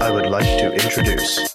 I would like to introduce